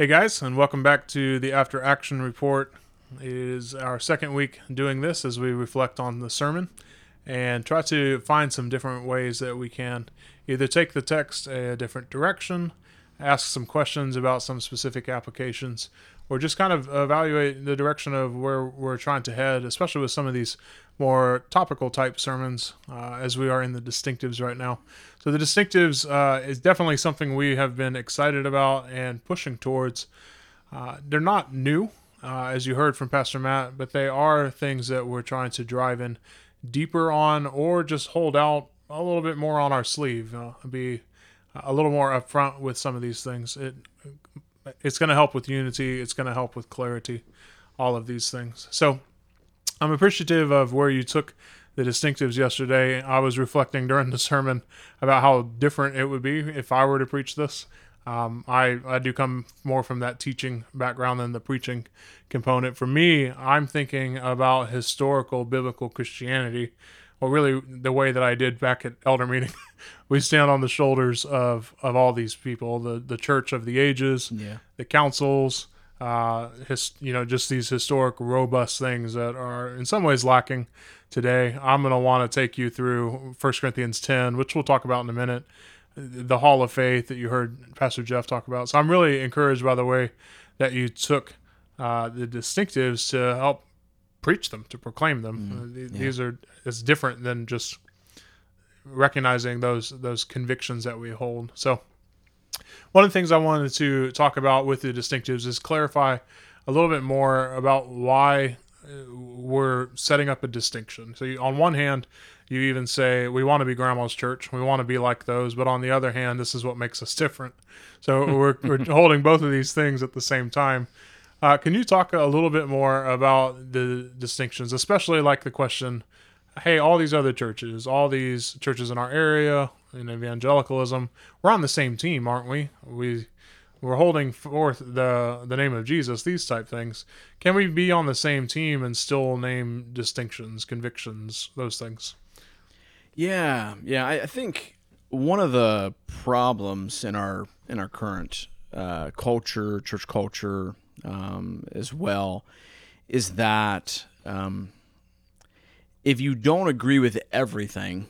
Hey guys, and welcome back to the After Action Report. It is our second week doing this as we reflect on the sermon and try to find some different ways that we can either take the text a different direction, ask some questions about some specific applications, or just kind of evaluate the direction of where we're trying to head, especially with some of these more topical type sermons uh, as we are in the distinctives right now. So, the distinctives uh, is definitely something we have been excited about and pushing towards. Uh, they're not new, uh, as you heard from Pastor Matt, but they are things that we're trying to drive in deeper on or just hold out a little bit more on our sleeve, uh, be a little more upfront with some of these things. It it's going to help with unity. It's going to help with clarity. All of these things. So I'm appreciative of where you took the distinctives yesterday. I was reflecting during the sermon about how different it would be if I were to preach this. Um, I, I do come more from that teaching background than the preaching component. For me, I'm thinking about historical biblical Christianity well, really the way that I did back at elder meeting. we stand on the shoulders of of all these people, the the church of the ages, yeah. the councils, uh, his, you know, just these historic, robust things that are in some ways lacking today. I'm going to want to take you through 1 Corinthians 10, which we'll talk about in a minute, the Hall of Faith that you heard Pastor Jeff talk about. So I'm really encouraged by the way that you took uh, the distinctives to help preach them, to proclaim them. Mm, uh, these yeah. are it's different than just recognizing those those convictions that we hold. So one of the things I wanted to talk about with the distinctives is clarify a little bit more about why uh, we're setting up a distinction. So you, on one hand, you even say we want to be grandma's church, we want to be like those, but on the other hand, this is what makes us different. So we're, we're holding both of these things at the same time. Uh, can you talk a little bit more about the distinctions, especially like the question, hey, all these other churches, all these churches in our area in evangelicalism, we're on the same team, aren't we? We we're holding forth the the name of Jesus, these type things. Can we be on the same team and still name distinctions, convictions, those things? Yeah, yeah. I, I think one of the problems in our in our current uh, culture, church culture, um, as well is that um, if you don't agree with everything,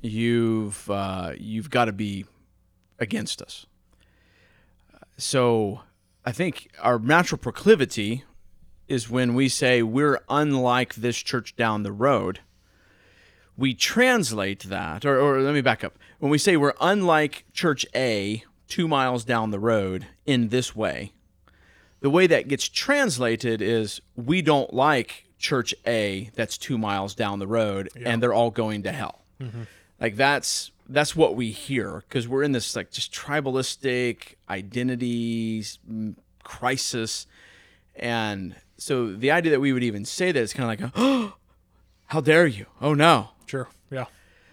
you've uh, you've got to be against us. So I think our natural proclivity is when we say we're unlike this church down the road. We translate that, or, or let me back up. When we say we're unlike church A two miles down the road in this way, the way that gets translated is we don't like church A that's two miles down the road yeah. and they're all going to hell. Mm-hmm. Like that's that's what we hear because we're in this like just tribalistic identity crisis, and so the idea that we would even say that is kind of like, a, oh, how dare you? Oh no, sure, yeah.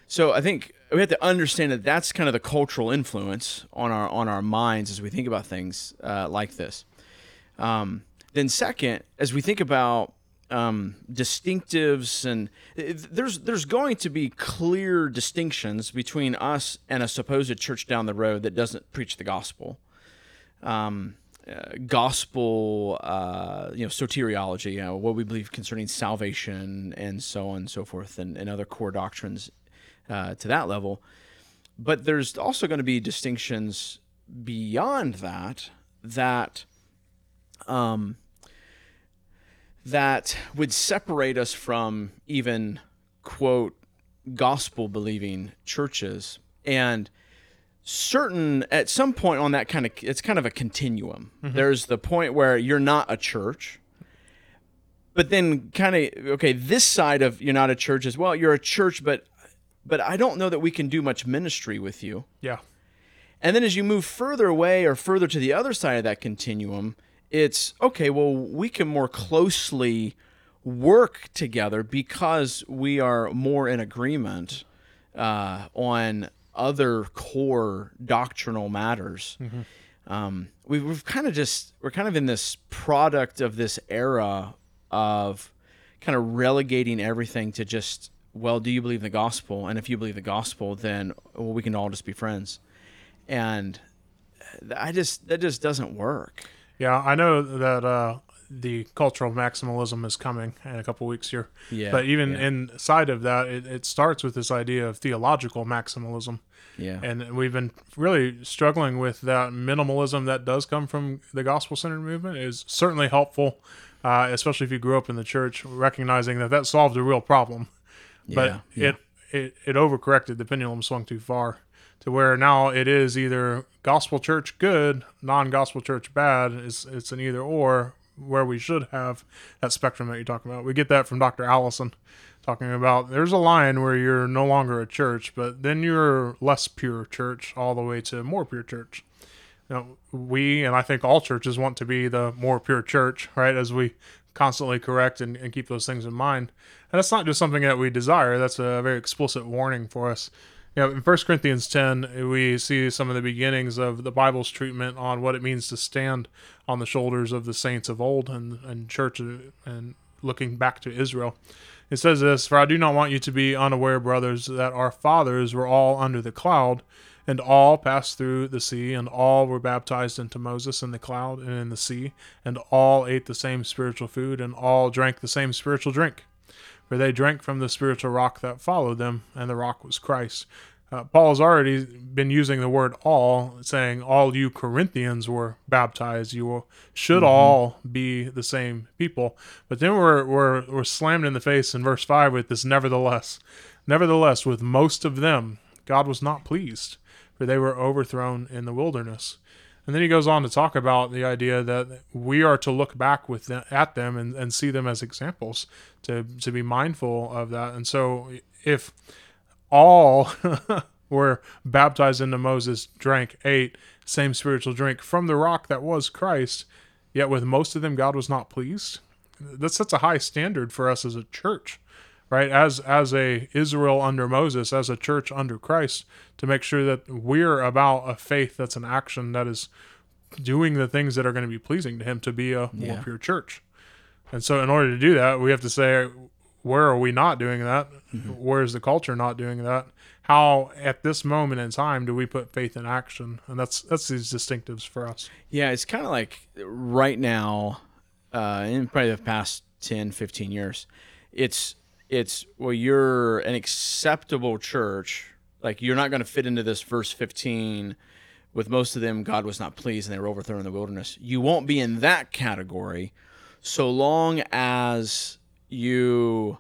So I think we have to understand that that's kind of the cultural influence on our on our minds as we think about things uh, like this. Um, then second, as we think about um, distinctives and there's there's going to be clear distinctions between us and a supposed church down the road that doesn't preach the gospel. Um, uh, gospel, uh, you know, soteriology, you know, what we believe concerning salvation and so on and so forth, and, and other core doctrines uh, to that level. But there's also going to be distinctions beyond that that um, that would separate us from even quote gospel believing churches. And certain at some point on that kind of it's kind of a continuum. Mm-hmm. there's the point where you're not a church but then kind of okay this side of you're not a church as well you're a church but but i don't know that we can do much ministry with you. Yeah. And then as you move further away or further to the other side of that continuum it's okay, well, we can more closely work together because we are more in agreement uh, on other core doctrinal matters. Mm-hmm. Um, we, we've kind of just, we're kind of in this product of this era of kind of relegating everything to just, well, do you believe the gospel? And if you believe the gospel, then well, we can all just be friends. And I just, that just doesn't work. Yeah, I know that uh, the cultural maximalism is coming in a couple weeks here. Yeah. But even yeah, inside of that, it, it starts with this idea of theological maximalism. yeah. And we've been really struggling with that minimalism that does come from the gospel centered movement is certainly helpful, uh, especially if you grew up in the church, recognizing that that solved a real problem. But Yeah, yeah. it, it, it overcorrected. The pendulum swung too far to where now it is either gospel church good, non gospel church bad. It's, it's an either or where we should have that spectrum that you're talking about. We get that from Dr. Allison talking about there's a line where you're no longer a church, but then you're less pure church all the way to more pure church. Know, we and I think all churches want to be the more pure church, right? As we constantly correct and, and keep those things in mind. And that's not just something that we desire, that's a very explicit warning for us. Know, in 1 Corinthians 10, we see some of the beginnings of the Bible's treatment on what it means to stand on the shoulders of the saints of old and, and church and looking back to Israel. It says this For I do not want you to be unaware, brothers, that our fathers were all under the cloud, and all passed through the sea, and all were baptized into Moses in the cloud and in the sea, and all ate the same spiritual food, and all drank the same spiritual drink. For they drank from the spiritual rock that followed them, and the rock was Christ. Uh, Paul has already been using the word all, saying, All you Corinthians were baptized. You should all be the same people. But then we're, we're, we're slammed in the face in verse 5 with this nevertheless. Nevertheless, with most of them, God was not pleased, for they were overthrown in the wilderness. And then he goes on to talk about the idea that we are to look back with them, at them and, and see them as examples, to, to be mindful of that. And so if all were baptized into Moses, drank, ate, same spiritual drink from the rock that was Christ, yet with most of them God was not pleased. That sets a high standard for us as a church, right? As as a Israel under Moses, as a church under Christ, to make sure that we're about a faith that's an action that is doing the things that are going to be pleasing to him to be a more Yeah. pure church. And so in order to do that, we have to say where are we not doing that? Where is the culture not doing that? How at this moment in time do we put faith in action? And that's that's these distinctives for us. Yeah, it's kind of like right now, uh, in probably the past 10, 15 years, it's it's well, you're an acceptable church. Like you're not going to fit into this verse 15. With most of them, God was not pleased, and they were overthrown in the wilderness. You won't be in that category, so long as you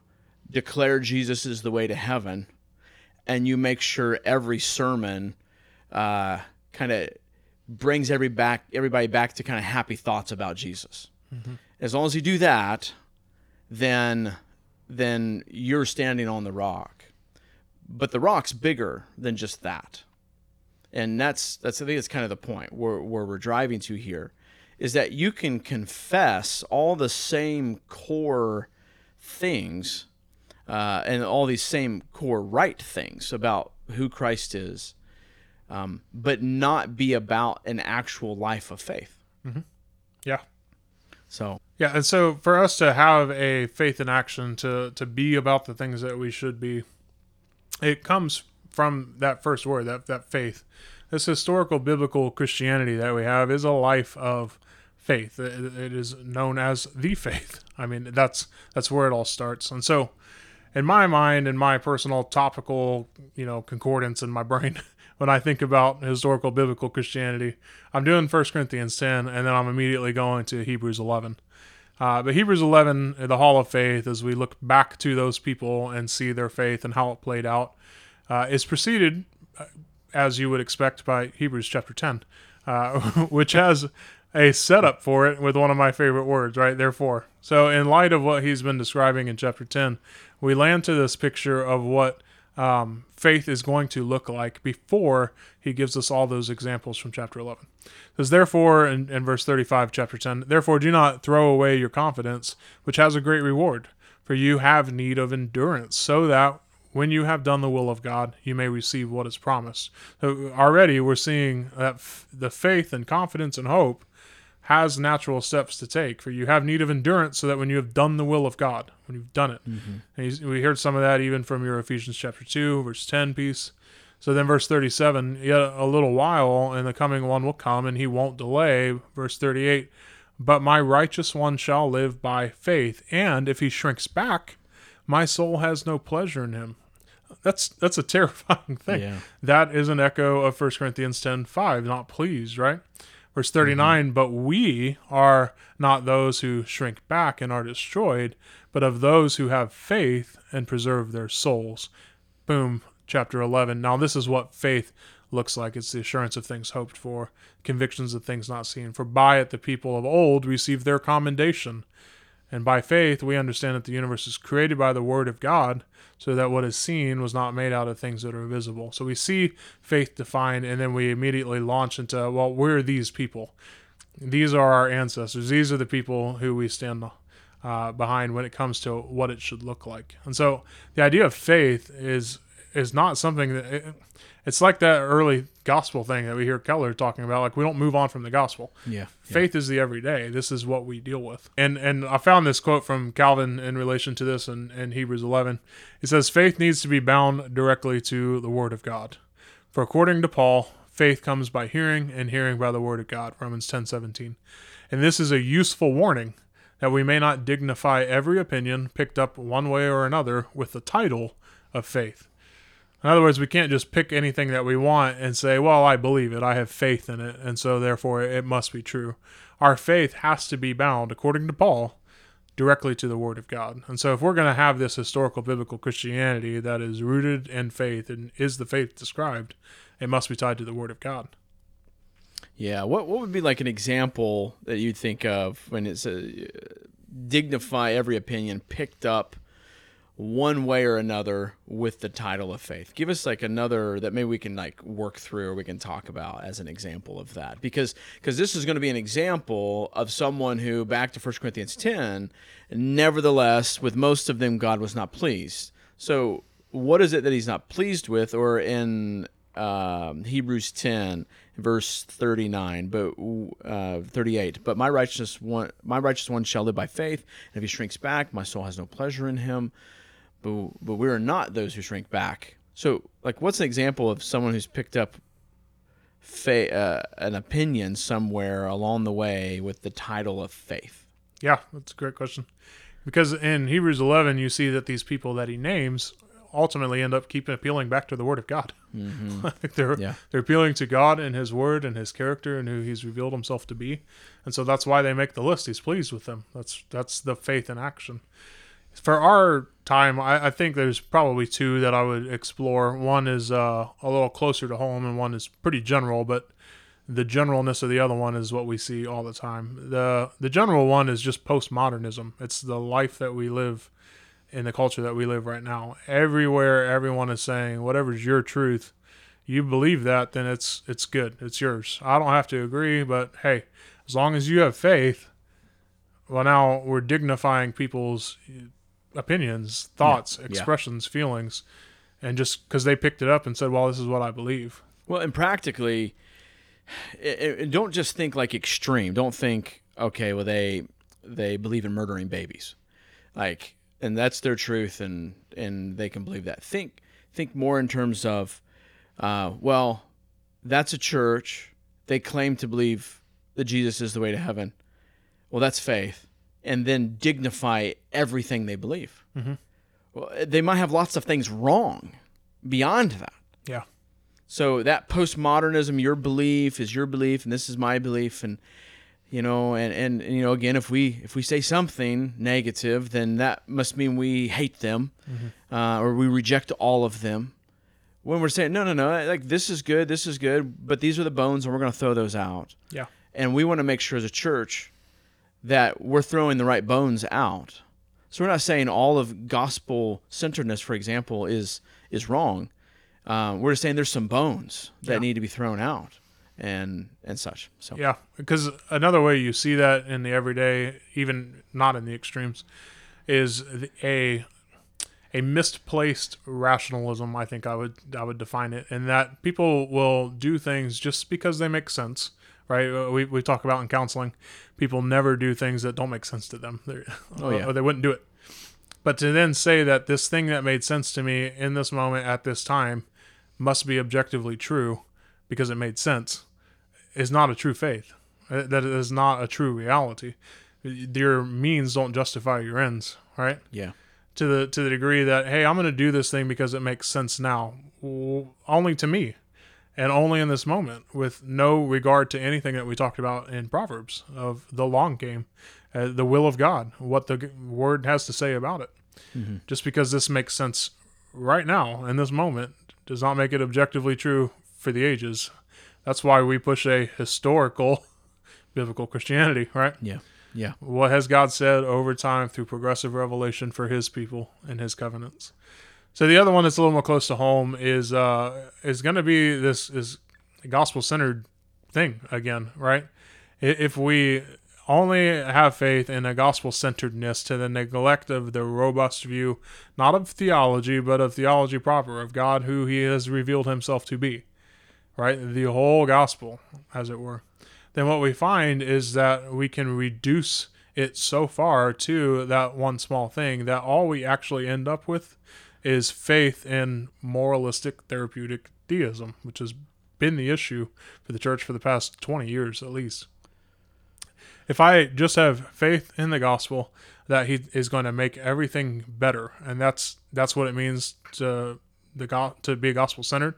declare Jesus is the way to heaven, and you make sure every sermon uh, kind of brings every back everybody back to kind of happy thoughts about Jesus. As long as you do that, then then you're standing on the rock. But the rock's bigger than just that. And that's that's I think that's kind of the point where where we're driving to here is that you can confess all the same core things uh, and all these same core right things about who Christ is, um, but not be about an actual life of faith. Yeah. So Yeah, and so for us to have a faith in action, to to be about the things that we should be, it comes from that first word, that that faith. This historical biblical Christianity that we have is a life of faith. It, it is known as the faith. I mean, that's that's where it all starts. And so, in my mind, in my personal topical, you know, concordance in my brain, when I think about historical biblical Christianity, I'm doing 1 Corinthians 10, and then I'm immediately going to Hebrews 11. Uh, but Hebrews 11, the Hall of Faith, as we look back to those people and see their faith and how it played out, uh, is preceded, uh, as you would expect, by Hebrews chapter 10, uh, which has a setup for it with one of my favorite words, right? Therefore. So, in light of what he's been describing in chapter 10, we land to this picture of what um, faith is going to look like before he gives us all those examples from chapter 11. It says, Therefore, in, in verse 35, chapter 10, therefore do not throw away your confidence, which has a great reward, for you have need of endurance, so that when you have done the will of God, you may receive what is promised. So already we're seeing that f- the faith and confidence and hope has natural steps to take. For you have need of endurance, so that when you have done the will of God, when you've done it, mm-hmm. and he's, we heard some of that even from your Ephesians chapter two, verse ten piece. So then, verse 37 Yet a little while, and the coming one will come, and he won't delay. Verse 38 But my righteous one shall live by faith, and if he shrinks back, my soul has no pleasure in him. That's that's a terrifying thing. Yeah. That is an echo of 1 Corinthians 10 5, not pleased, right? Verse 39 Mm-hmm. But we are not those who shrink back and are destroyed, but of those who have faith and preserve their souls. Boom, chapter 11. Now, this is what faith looks like it's the assurance of things hoped for, convictions of things not seen. For by it the people of old received their commendation. And by faith, we understand that the universe is created by the Word of God, so that what is seen was not made out of things that are visible. So we see faith defined, and then we immediately launch into, well, we're these people. These are our ancestors. These are the people who we stand uh, behind when it comes to what it should look like. And so the idea of faith is is not something that it, it's like that early gospel thing that we hear Keller talking about. Like we don't move on from the gospel. Yeah. Faith is the everyday. This is what we deal with. And and I found this quote from Calvin in relation to this in, in Hebrews 11. He says, Faith needs to be bound directly to the Word of God. For according to Paul, faith comes by hearing, and hearing by the Word of God. Romans 10 17. And this is a useful warning that we may not dignify every opinion picked up one way or another with the title of faith. In other words, we can't just pick anything that we want and say, well, I believe it, I have faith in it, and so therefore it must be true. Our faith has to be bound, according to Paul, directly to the Word of God. And so if we're going to have this historical biblical Christianity that is rooted in faith and is the faith described, it must be tied to the Word of God. Yeah. What what would be like an example that you'd think of when it's a dignify every opinion picked up one way or another with the title of faith? Give us like another that maybe we can like work through or we can talk about as an example of that. Because because this is going to be an example of someone who back to 1 Corinthians 10, nevertheless with most of them God was not pleased. So what is it that he's not pleased with or in um, Hebrews 10 verse 39 but uh, 38 but my righteous one my righteous one shall live by faith and if he shrinks back my soul has no pleasure in him but but we are not those who shrink back so like what's an example of someone who's picked up fa- uh, an opinion somewhere along the way with the title of faith Yeah, that's a great question. Because in Hebrews 11, you see that these people that he names ultimately end up keeping appealing back to the Word of God. I think they're Yeah. they're appealing to God and His Word and His character and who He's revealed Himself to be, and so that's why they make the list. He's pleased with them. That's that's the faith in action. For our time, I, I think there's probably two that I would explore. One is uh, a little closer to home, and one is pretty general, but the generalness of the other one is what we see all the time. The the general one is just postmodernism. It's the life that we live in the culture that we live right now. Everywhere everyone is saying whatever's your truth, you believe that, then it's it's good. It's yours. I don't have to agree, but hey, as long as you have faith, well now we're dignifying people's opinions, thoughts, Yeah. expressions, feelings, and just because they picked it up and said, "Well, this is what I believe." Well, and practically, i i don't just think like extreme. Don't think okay. Well, they they believe in murdering babies, like, and that's their truth, and and they can believe that. Think think more in terms of, uh, well, that's a church. They claim to believe that Jesus is the way to heaven. Well, that's faith, and then dignify everything they believe. Mhm. Well, they might have lots of things wrong beyond that. Yeah. So that postmodernism, your belief is your belief, and this is my belief, and you know, and, and and you know, again, if we if we say something negative, then that must mean we hate them, uh, or we reject all of them. When we're saying no, no, no, like this is good, this is good, but these are the bones, and we're going to throw those out. Yeah. And we want to make sure as a church that we're throwing the right bones out. So we're not saying all of gospel centeredness, for example, is is wrong. Um, we're just saying there's some bones that Yeah. need to be thrown out, and and such. So Yeah, because another way you see that in the everyday, even not in the extremes, is a a misplaced rationalism. I think I would I would define it, in that people will do things just because they make sense. Right? Uh, We we talk about in counseling, people never do things that don't make sense to them. They're, Oh, yeah. or they wouldn't do it. But to then say that this thing that made sense to me in this moment at this time must be objectively true because it made sense is not a true faith. Uh, That is not a true reality. Your means don't justify your ends, right? Yeah. To the to the degree that hey, I'm going to do this thing because it makes sense now, only to me, and only in this moment, with no regard to anything that we talked about in Proverbs of the long game, uh, the will of God, what the Word has to say about it. Just because this makes sense right now in this moment does not make it objectively true for the ages. That's why we push a historical biblical Christianity, right? Yeah. Yeah. What has God said over time through progressive revelation for his people and his covenants? So the other one that's a little more close to home is uh is going to be this is gospel centered thing again, right? If we only have faith in a gospel centeredness to the neglect of the robust view, not of theology, but of theology proper, of God who he has revealed himself to be, right? The whole gospel, as it were then what we find is that we can reduce it so far to that one small thing that all we actually end up with is faith in moralistic therapeutic deism, which has been the issue for the church for the past 20 years at least. If I just have faith in the gospel that he is going to make everything better, and that's that's what it means to the go- to be gospel centered,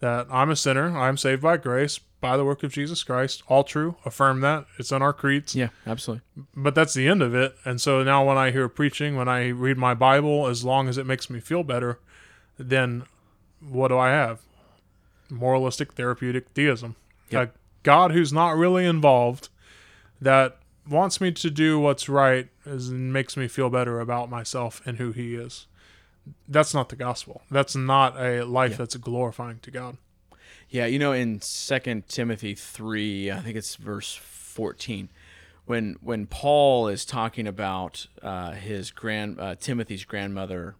that I'm a sinner, I'm saved by grace by the work of Jesus Christ, all true, affirm that. It's in our creeds Yeah. Absolutely. but that's the end of it. And so now when I hear preaching, when I read my Bible, as long as it makes me feel better, then what do I have? Moralistic therapeutic deism. Yep. A God who's not really involved, that wants me to do what's right is, and makes me feel better about myself and who He is. That's not the gospel. That's not a life that's glorifying to God. Yeah, you know, in Second Timothy three, I think it's verse fourteen, when when Paul is talking about uh, his grand uh, Timothy's grandmother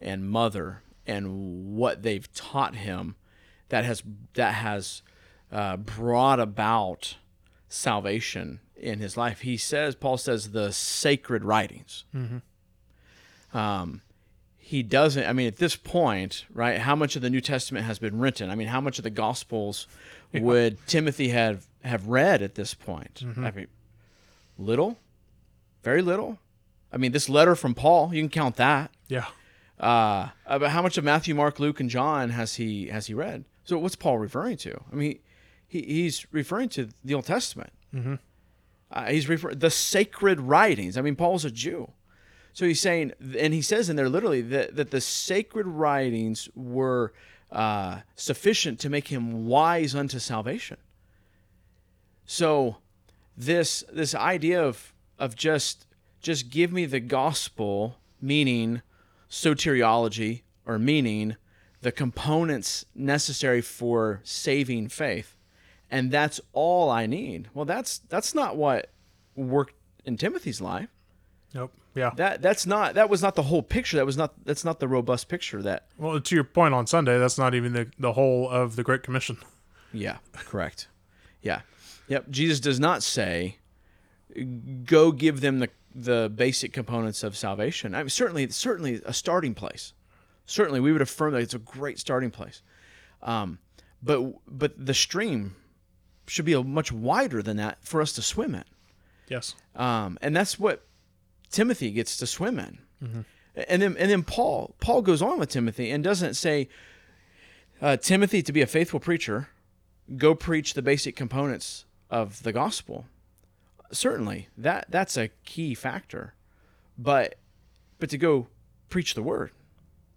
and mother and what they've taught him, that has that has uh, brought about salvation in his life. He says, Paul says, the sacred writings. Um, he doesn't i mean at this point right how much of the new testament has been written? I mean how much of the gospels would timothy have have read at this point? I mean little? Very little? I mean this letter from paul you can count that. Yeah. uh but how much of matthew mark luke and john has he has he read? So what's paul referring to? I mean he, he's referring to the old testament. Mm-hmm. uh, he's referring the sacred writings. I mean paul's a jew so he's saying, and he says in there literally that, that the sacred writings were uh, sufficient to make him wise unto salvation. So this this idea of of just just give me the gospel, meaning soteriology or meaning the components necessary for saving faith, and that's all I need. Well, that's that's not what worked in Timothy's life Nope. Yeah. that that's not that was not the whole picture. That was not that's not the robust picture that Well, to your point on Sunday, that's not even the, the whole of the Great Commission. yeah correct. Yeah. Yep. Jesus does not say go give them the the basic components of salvation. I mean certainly certainly a starting place. Certainly we would affirm that it's a great starting place. Um but but the stream should be a much wider than that for us to swim in. Yes. um, and that's what Timothy gets to swim in. And then and then Paul Paul goes on with Timothy and doesn't say uh, Timothy to be a faithful preacher, go preach the basic components of the gospel. Certainly that that's a key factor, but but to go preach the word,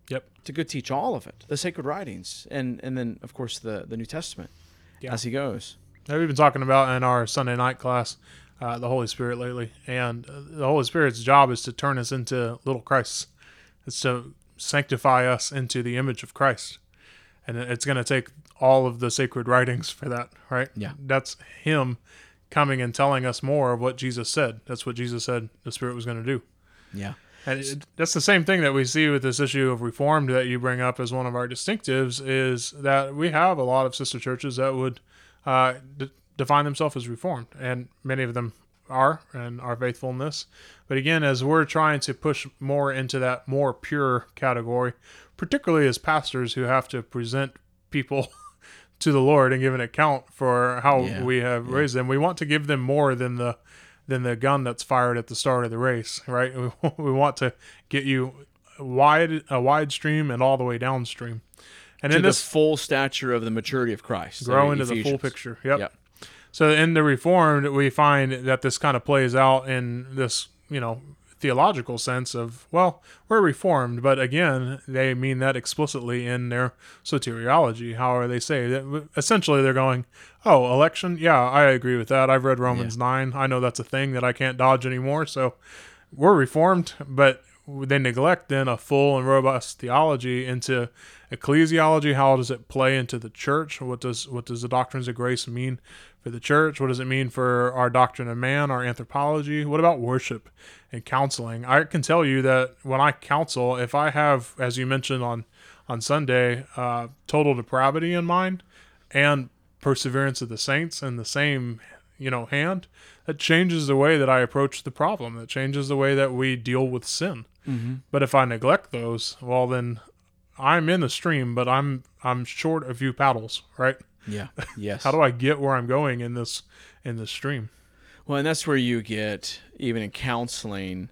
Yep. to go teach all of it, the sacred writings, and and then of course the the New Testament Yeah. as he goes. Now, we've been talking about in our Sunday night class uh, the Holy Spirit lately, and uh, the Holy Spirit's job is to turn us into little Christs. It's to sanctify us into the image of Christ, and it's going to take all of the sacred writings for that, right? Yeah. That's Him coming and telling us more of what Jesus said. That's what Jesus said the Spirit was going to do. Yeah. And it, that's the same thing that we see with this issue of reformed that you bring up as one of our distinctives is that we have a lot of sister churches that would uh, d- define themselves as reformed, and many of them are and are faithful in this. But again, as we're trying to push more into that more pure category, particularly as pastors who have to present people to the Lord and give an account for how Yeah, we have yeah. raised them. We want to give them more than the than the gun that's fired at the start of the race, right? We, we want to get you wide a wide stream and all the way downstream. And to in this full stature of the maturity of Christ. grow Uh, into the full picture. Yep. Yep. So in the Reformed, we find that this kind of plays out in this, you know, theological sense of, well, we're Reformed, but again, they mean that explicitly in their soteriology. How are they say that? Essentially, they're going, oh, election, yeah, I agree with that. I've read Romans nine. I know that's a thing that I can't dodge anymore. So we're Reformed, but they neglect then a full and robust theology into ecclesiology. How does it play into the church? What does what does the doctrines of grace mean for the church? What does it mean for our doctrine of man, our anthropology? What about worship and counseling? I can tell you that when I counsel, if I have, as you mentioned on on Sunday, uh, total depravity in mind and perseverance of the saints in the same you know hand, that changes the way that I approach the problem. That changes the way that we deal with sin. But if I neglect those, well then I'm in the stream, but I'm I'm short a few paddles, right? Yeah. Yes. How do I get where I'm going in this in this stream? Well, and that's where you get even in counseling,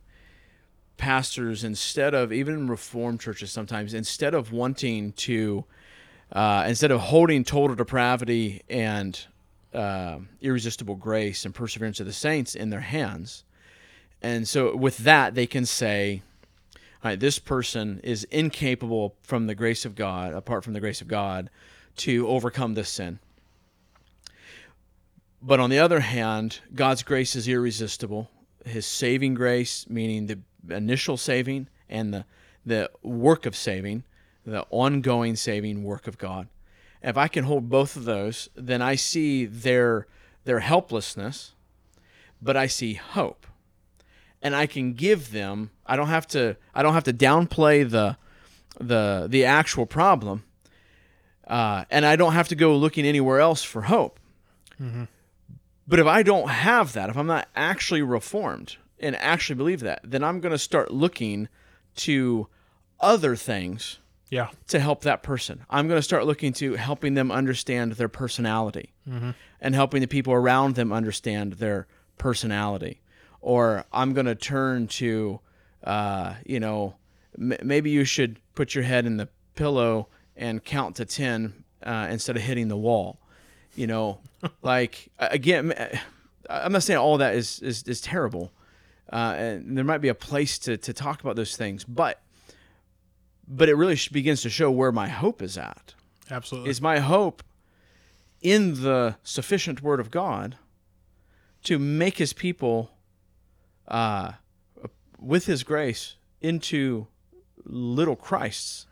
pastors instead of even in reformed churches sometimes instead of wanting to, uh, instead of holding total depravity and uh, irresistible grace and perseverance of the saints in their hands, and so with that they can say, all right, this person is incapable from the grace of God, apart from the grace of God, to overcome this sin. But on the other hand, God's grace is irresistible. His saving grace, meaning the initial saving and the, the work of saving, the ongoing saving work of God. If I can hold both of those, then I see their their helplessness, but I see hope. And I can give them I don't have to I don't have to downplay the the the actual problem. Uh, and I don't have to go looking anywhere else for hope. Mm-hmm. But if I don't have that, if I'm not actually reformed and actually believe that, then I'm going to start looking to other things Yeah. to help that person. I'm going to start looking to helping them understand their personality and helping the people around them understand their personality. Or I'm going to turn to, uh, you know, m- maybe you should put your head in the pillow and count to 10 uh, instead of hitting the wall. You know, like, again, i'm not saying all that is, is, is terrible. Uh, and there might be a place to, to talk about those things, but but it really begins to show where my hope is at. Absolutely. Is my hope in the sufficient Word of God to make His people, uh, with His grace, into little Christs?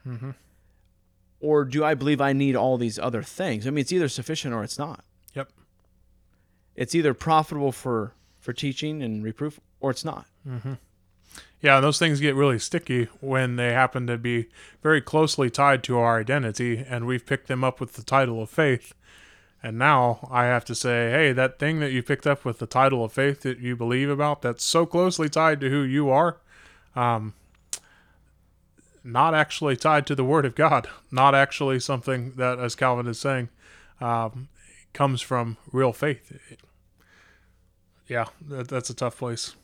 Or do I believe I need all these other things? I mean, it's either sufficient or it's not. yep. It's either profitable for, for teaching and reproof or it's not. Yeah, those things get really sticky when they happen to be very closely tied to our identity, and we've picked them up with the title of faith. And now I have to say, hey, that thing that you picked up with the title of faith that you believe about, that's so closely tied to who you are, um, not actually tied to the Word of God, not actually something that, as Calvin is saying, um, comes from real faith. Yeah, that, that's a tough place.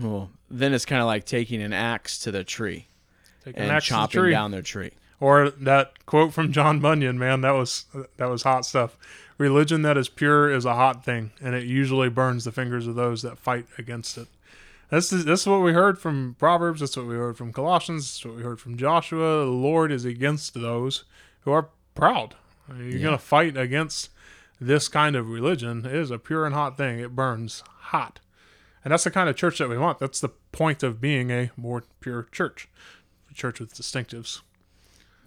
Well, then it's kind of like taking an axe to the tree Take an and axe to the chopping tree. down their tree. Or that quote from John Bunyan, man, that was that was hot stuff. Religion that is pure is a hot thing, and it usually burns the fingers of those that fight against it. This is this is what we heard from Proverbs. That's what we heard from Colossians. That's what we heard from Joshua. The Lord is against those who are proud. You're Yeah. gonna fight against this kind of religion. It is a pure and hot thing. It burns hot, and that's the kind of church that we want. That's the point of being a more pure church, a church with distinctives.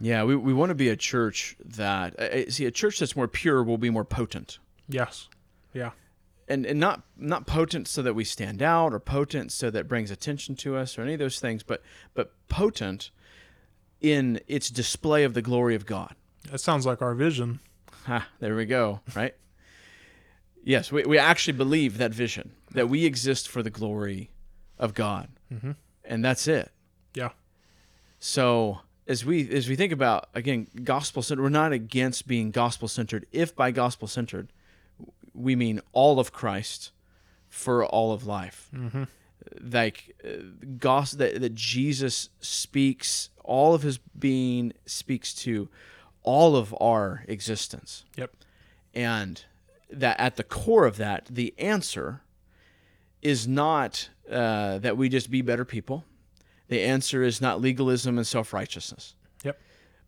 Yeah, we, we want to be a church that uh, see a church that's more pure will be more potent, Yes. Yeah. and and not not potent so that we stand out or potent so that brings attention to us or any of those things, but but potent in its display of the glory of God. That sounds like our vision. Ha, there we go. Right. yes, we we actually believe that vision that we exist for the glory of God, Mhm. and that's it. Yeah. So as we as we think about again gospel centered, we're not against being gospel centered. If by gospel centered, we mean all of Christ for all of life, Mm-hmm. like uh, gospel that, that Jesus speaks, all of his being speaks to all of our existence, Yep. and that at the core of that, the answer is not uh, that we just be better people. The answer is not legalism and self righteousness. Yep.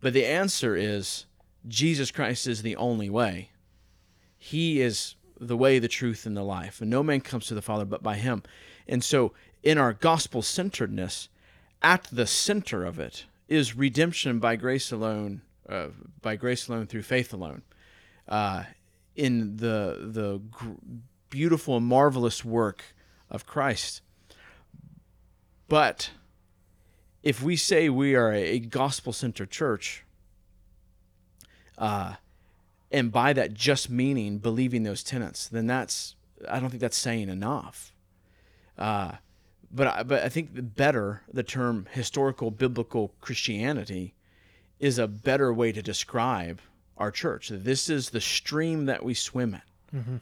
But the answer is Jesus Christ is the only way. He is the way, the truth, and the life. And no man comes to the Father but by him. And so, in our gospel centeredness, at the center of it is redemption by grace alone, uh, by grace alone through faith alone. Uh, in the the gr- beautiful and marvelous work of Christ. But if we say we are a gospel centered church, uh, and by that just meaning believing those tenets, then that's I don't think that's saying enough. Uh, but I, but I think the better the term historical biblical Christianity is a better way to describe our church. This is the stream that we swim in.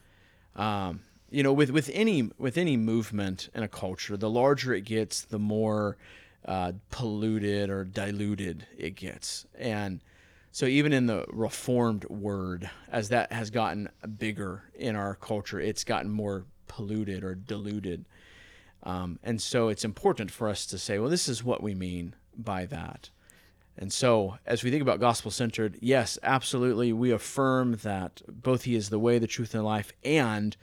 Um, you know, with with any with any movement in a culture, the larger it gets, the more uh, polluted or diluted it gets, and so even in the reformed word, as that has gotten bigger in our culture, it's gotten more polluted or diluted. Um, and so it's important for us to say, well, this is what we mean by that. And so, as we think about gospel centered, yes, absolutely, we affirm that both He is the way, the truth, and the life, and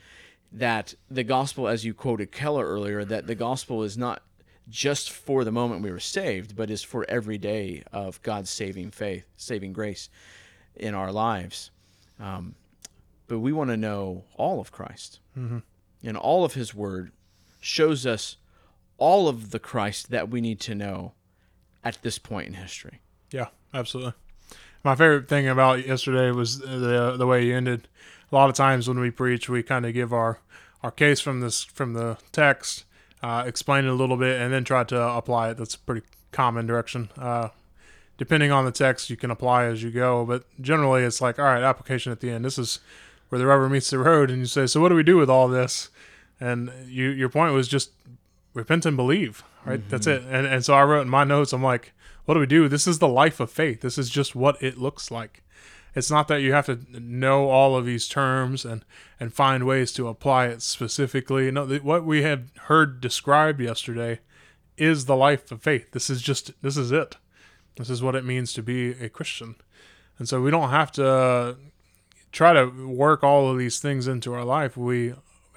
that the gospel, as you quoted Keller earlier, that the gospel is not just for the moment we were saved, but is for every day of God's saving faith, saving grace in our lives. Um, but we want to know all of Christ. And all of His Word shows us all of the Christ that we need to know at this point in history. Yeah, absolutely. My favorite thing about yesterday was the the way you ended. A lot of times when we preach, we kind of give our our case from this from the text, uh, explain it a little bit, and then try to apply it. That's a pretty common direction. Uh, depending on the text, you can apply as you go, but generally it's like, all right, application at the end. This is where the rubber meets the road, and you say, so what do we do with all this? And you your point was just repent and believe, right? That's it. And and so I wrote in my notes, I'm like, what do we do? This is the life of faith. This is just what it looks like. It's not that you have to know all of these terms and and find ways to apply it specifically. No, what we had heard described yesterday is the life of faith. This is just this is it. This is what it means to be a Christian. And so we don't have to uh, try to work all of these things into our life. We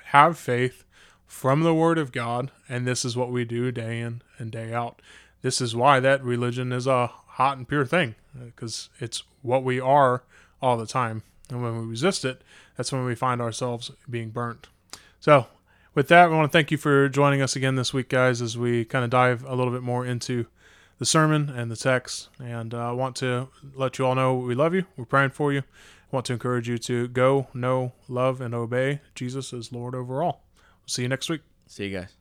have faith from the Word of God, and this is what we do day in and day out. This is why that religion is a hot and pure thing, because it's what we are all the time. And when we resist it, that's when we find ourselves being burnt. So, with that, we want to thank you for joining us again this week, guys, as we kind of dive a little bit more into the sermon and the text. And I uh, want to let you all know we love you. We're praying for you. I want to encourage you to go, know, love, and obey Jesus as Lord over all. See you next week. See you guys.